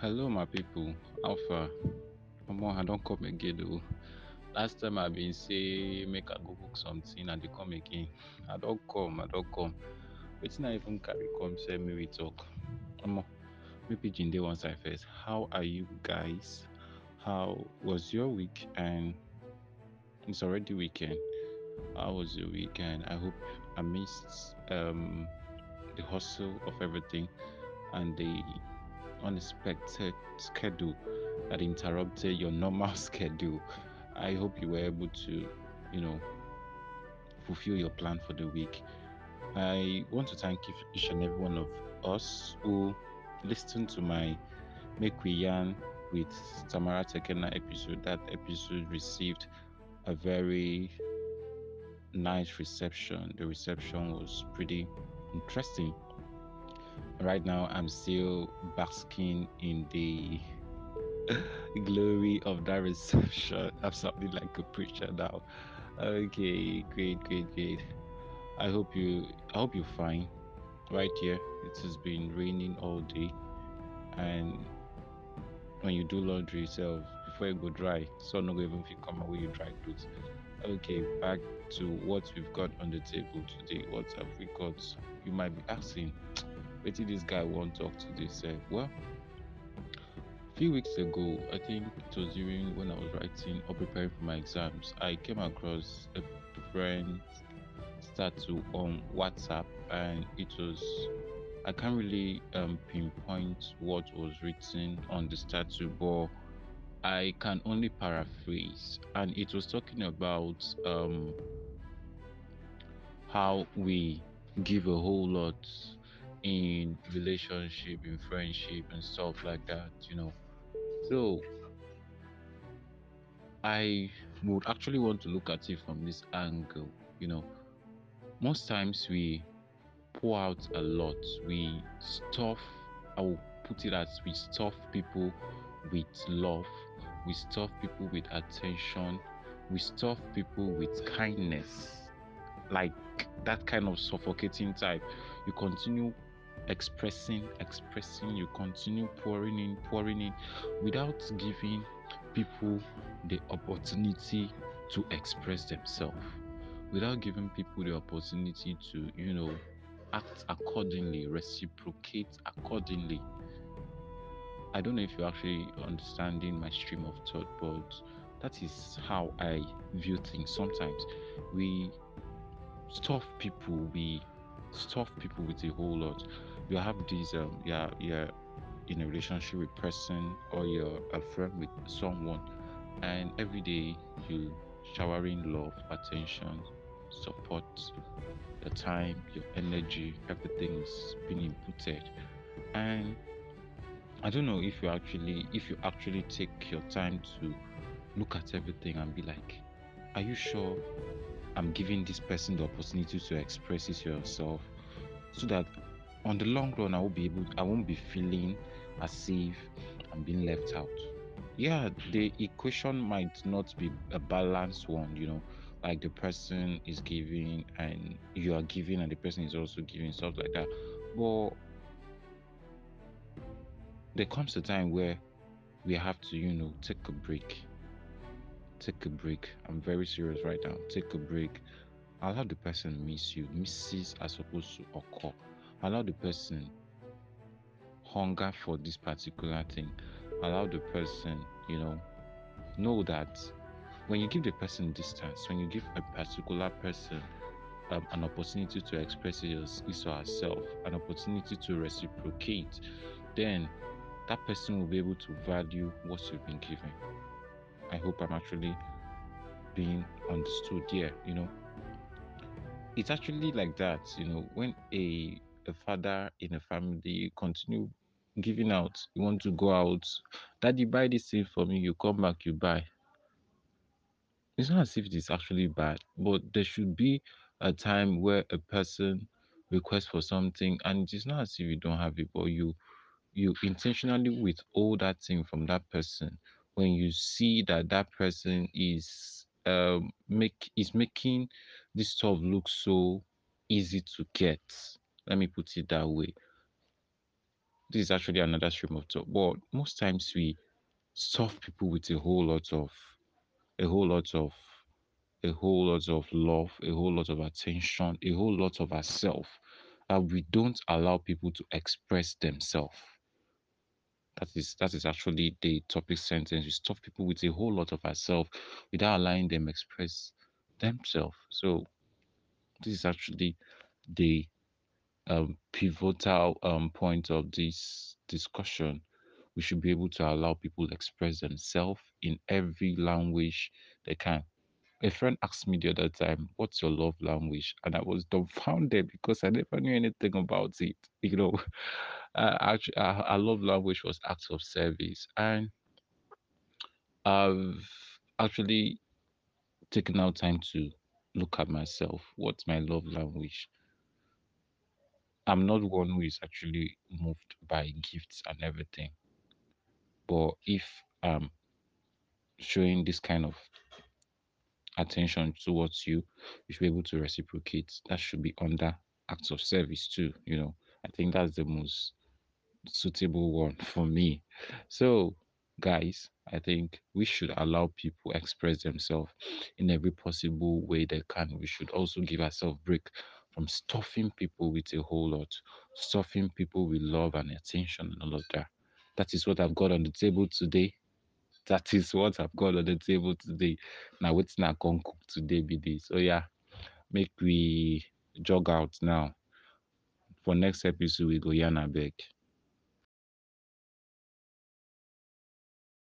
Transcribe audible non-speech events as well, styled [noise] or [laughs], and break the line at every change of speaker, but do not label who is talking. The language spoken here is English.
Hello, my people. Alpha. come on. I don't come again though. Last time I've been say make I go cook something and they come again. I don't come, I don't come. Wetin I even carry come say me we talk. Omo, me pidgin dey one side first. How are you guys? How was your week? And it's already weekend. How was your weekend? I hope I missed um the hustle of everything and the unexpected schedule that interrupted your normal [laughs] schedule. I hope you were able to, you know, fulfill your plan for the week. I want to thank each and every one of us who listened to my Make We Yarn with Tamara Tekena episode. That episode received a very nice reception. The reception was pretty interesting. Right now, I'm still basking in the glory of that reception. [laughs] I'm sounding like a preacher now. Okay, great, great, great. I hope you I hope you're fine. Right here. It has been raining all day and when you do laundry yourself before it go dry, so no even you come away you dry clothes. Okay, back to what we've got on the table today. What have we got? You might be asking, wait till this guy won't talk to this. Uh, well, a few weeks ago, I think it was during when I was writing or preparing for my exams, I came across a friend statue on WhatsApp, and it was I can't really um, pinpoint what was written on the statue, but I can only paraphrase, and it was talking about um, how we give a whole lot in relationship, in friendship, and stuff like that, you know. So I would actually want to look at it from this angle. You know, most times we pour out a lot. We stuff, I will put it as we stuff people with love. We stuff people with attention. We stuff people with kindness. Like that kind of suffocating type. You continue expressing, expressing, you continue pouring in, pouring in without giving people the opportunity to express themselves. Without giving people the opportunity to you know act accordingly reciprocate accordingly. I don't know if you're actually understanding my stream of thought but that is how i view things. Sometimes we stuff people we stuff people with a whole lot you have these um yeah yeah in a relationship with person or you're a friend with someone and every day you showering love attention support your time your energy everything is being inputted. And i don't know if you actually if you actually take your time to look at everything and be like are you sure i'm giving this person the opportunity to express yourself? So that on the long run i will be able i won't be feeling as if i'm being left out. Yeah the equation might not be a balanced one you know like the person is giving and you are giving and the person is also giving stuff like that. But there comes a time where we have to you know take a break. Take a break. I'm very serious right now. Take a break. Allow the person miss you. Misses are supposed to occur allow the person hunger for this particular thing. Allow the person you know know that when you give the person distance when you give a particular person um, an opportunity to express his, his or herself an opportunity to reciprocate then that person will be able to value what you've been given i hope i'm actually being understood here you know. It's actually like that you know when a a father in a family continue giving out you want to go out daddy buy this thing for me you come back you buy. It's not as if it is actually bad but there should be a time where a person requests for something and it's not as if you don't have it but you you intentionally withhold that thing from that person. When you see that that person is um make is making this stuff look so easy to get let me put it that way This is actually another stream of thought. But most times we stuff people with a whole lot of a whole lot of a whole lot of love, a whole lot of attention, a whole lot of ourself that we don't allow people to express themselves. That is that is actually the topic sentence. We stuff people with a whole lot of ourselves without allowing them express themselves. So this is actually the um, pivotal um, point of this discussion. We should be able to allow people to express themselves in every language they can. A friend asked me the other time, "What's your love language?" And I was dumbfounded because I never knew anything about it. [laughs] You know, uh, actually, our love language was acts of service, and I've actually taken out time to look at myself. What's my love language? I'm not one who is actually moved by gifts and everything. But if I'm showing this kind of attention towards you, you should be able to reciprocate. That should be under acts of service too. You know, I think that's the most suitable one [laughs] for me. So, guys, I think we should allow people express themselves in every possible way they can. We should also give ourselves break from stuffing people with a whole lot, stuffing people with love and attention and all of that. That is what I've got on the table today. That [laughs] is what I've got on the table today. Now, what's not gonna cook today be? So oh, yeah, make we jog out now. For next episode, we go Yana back.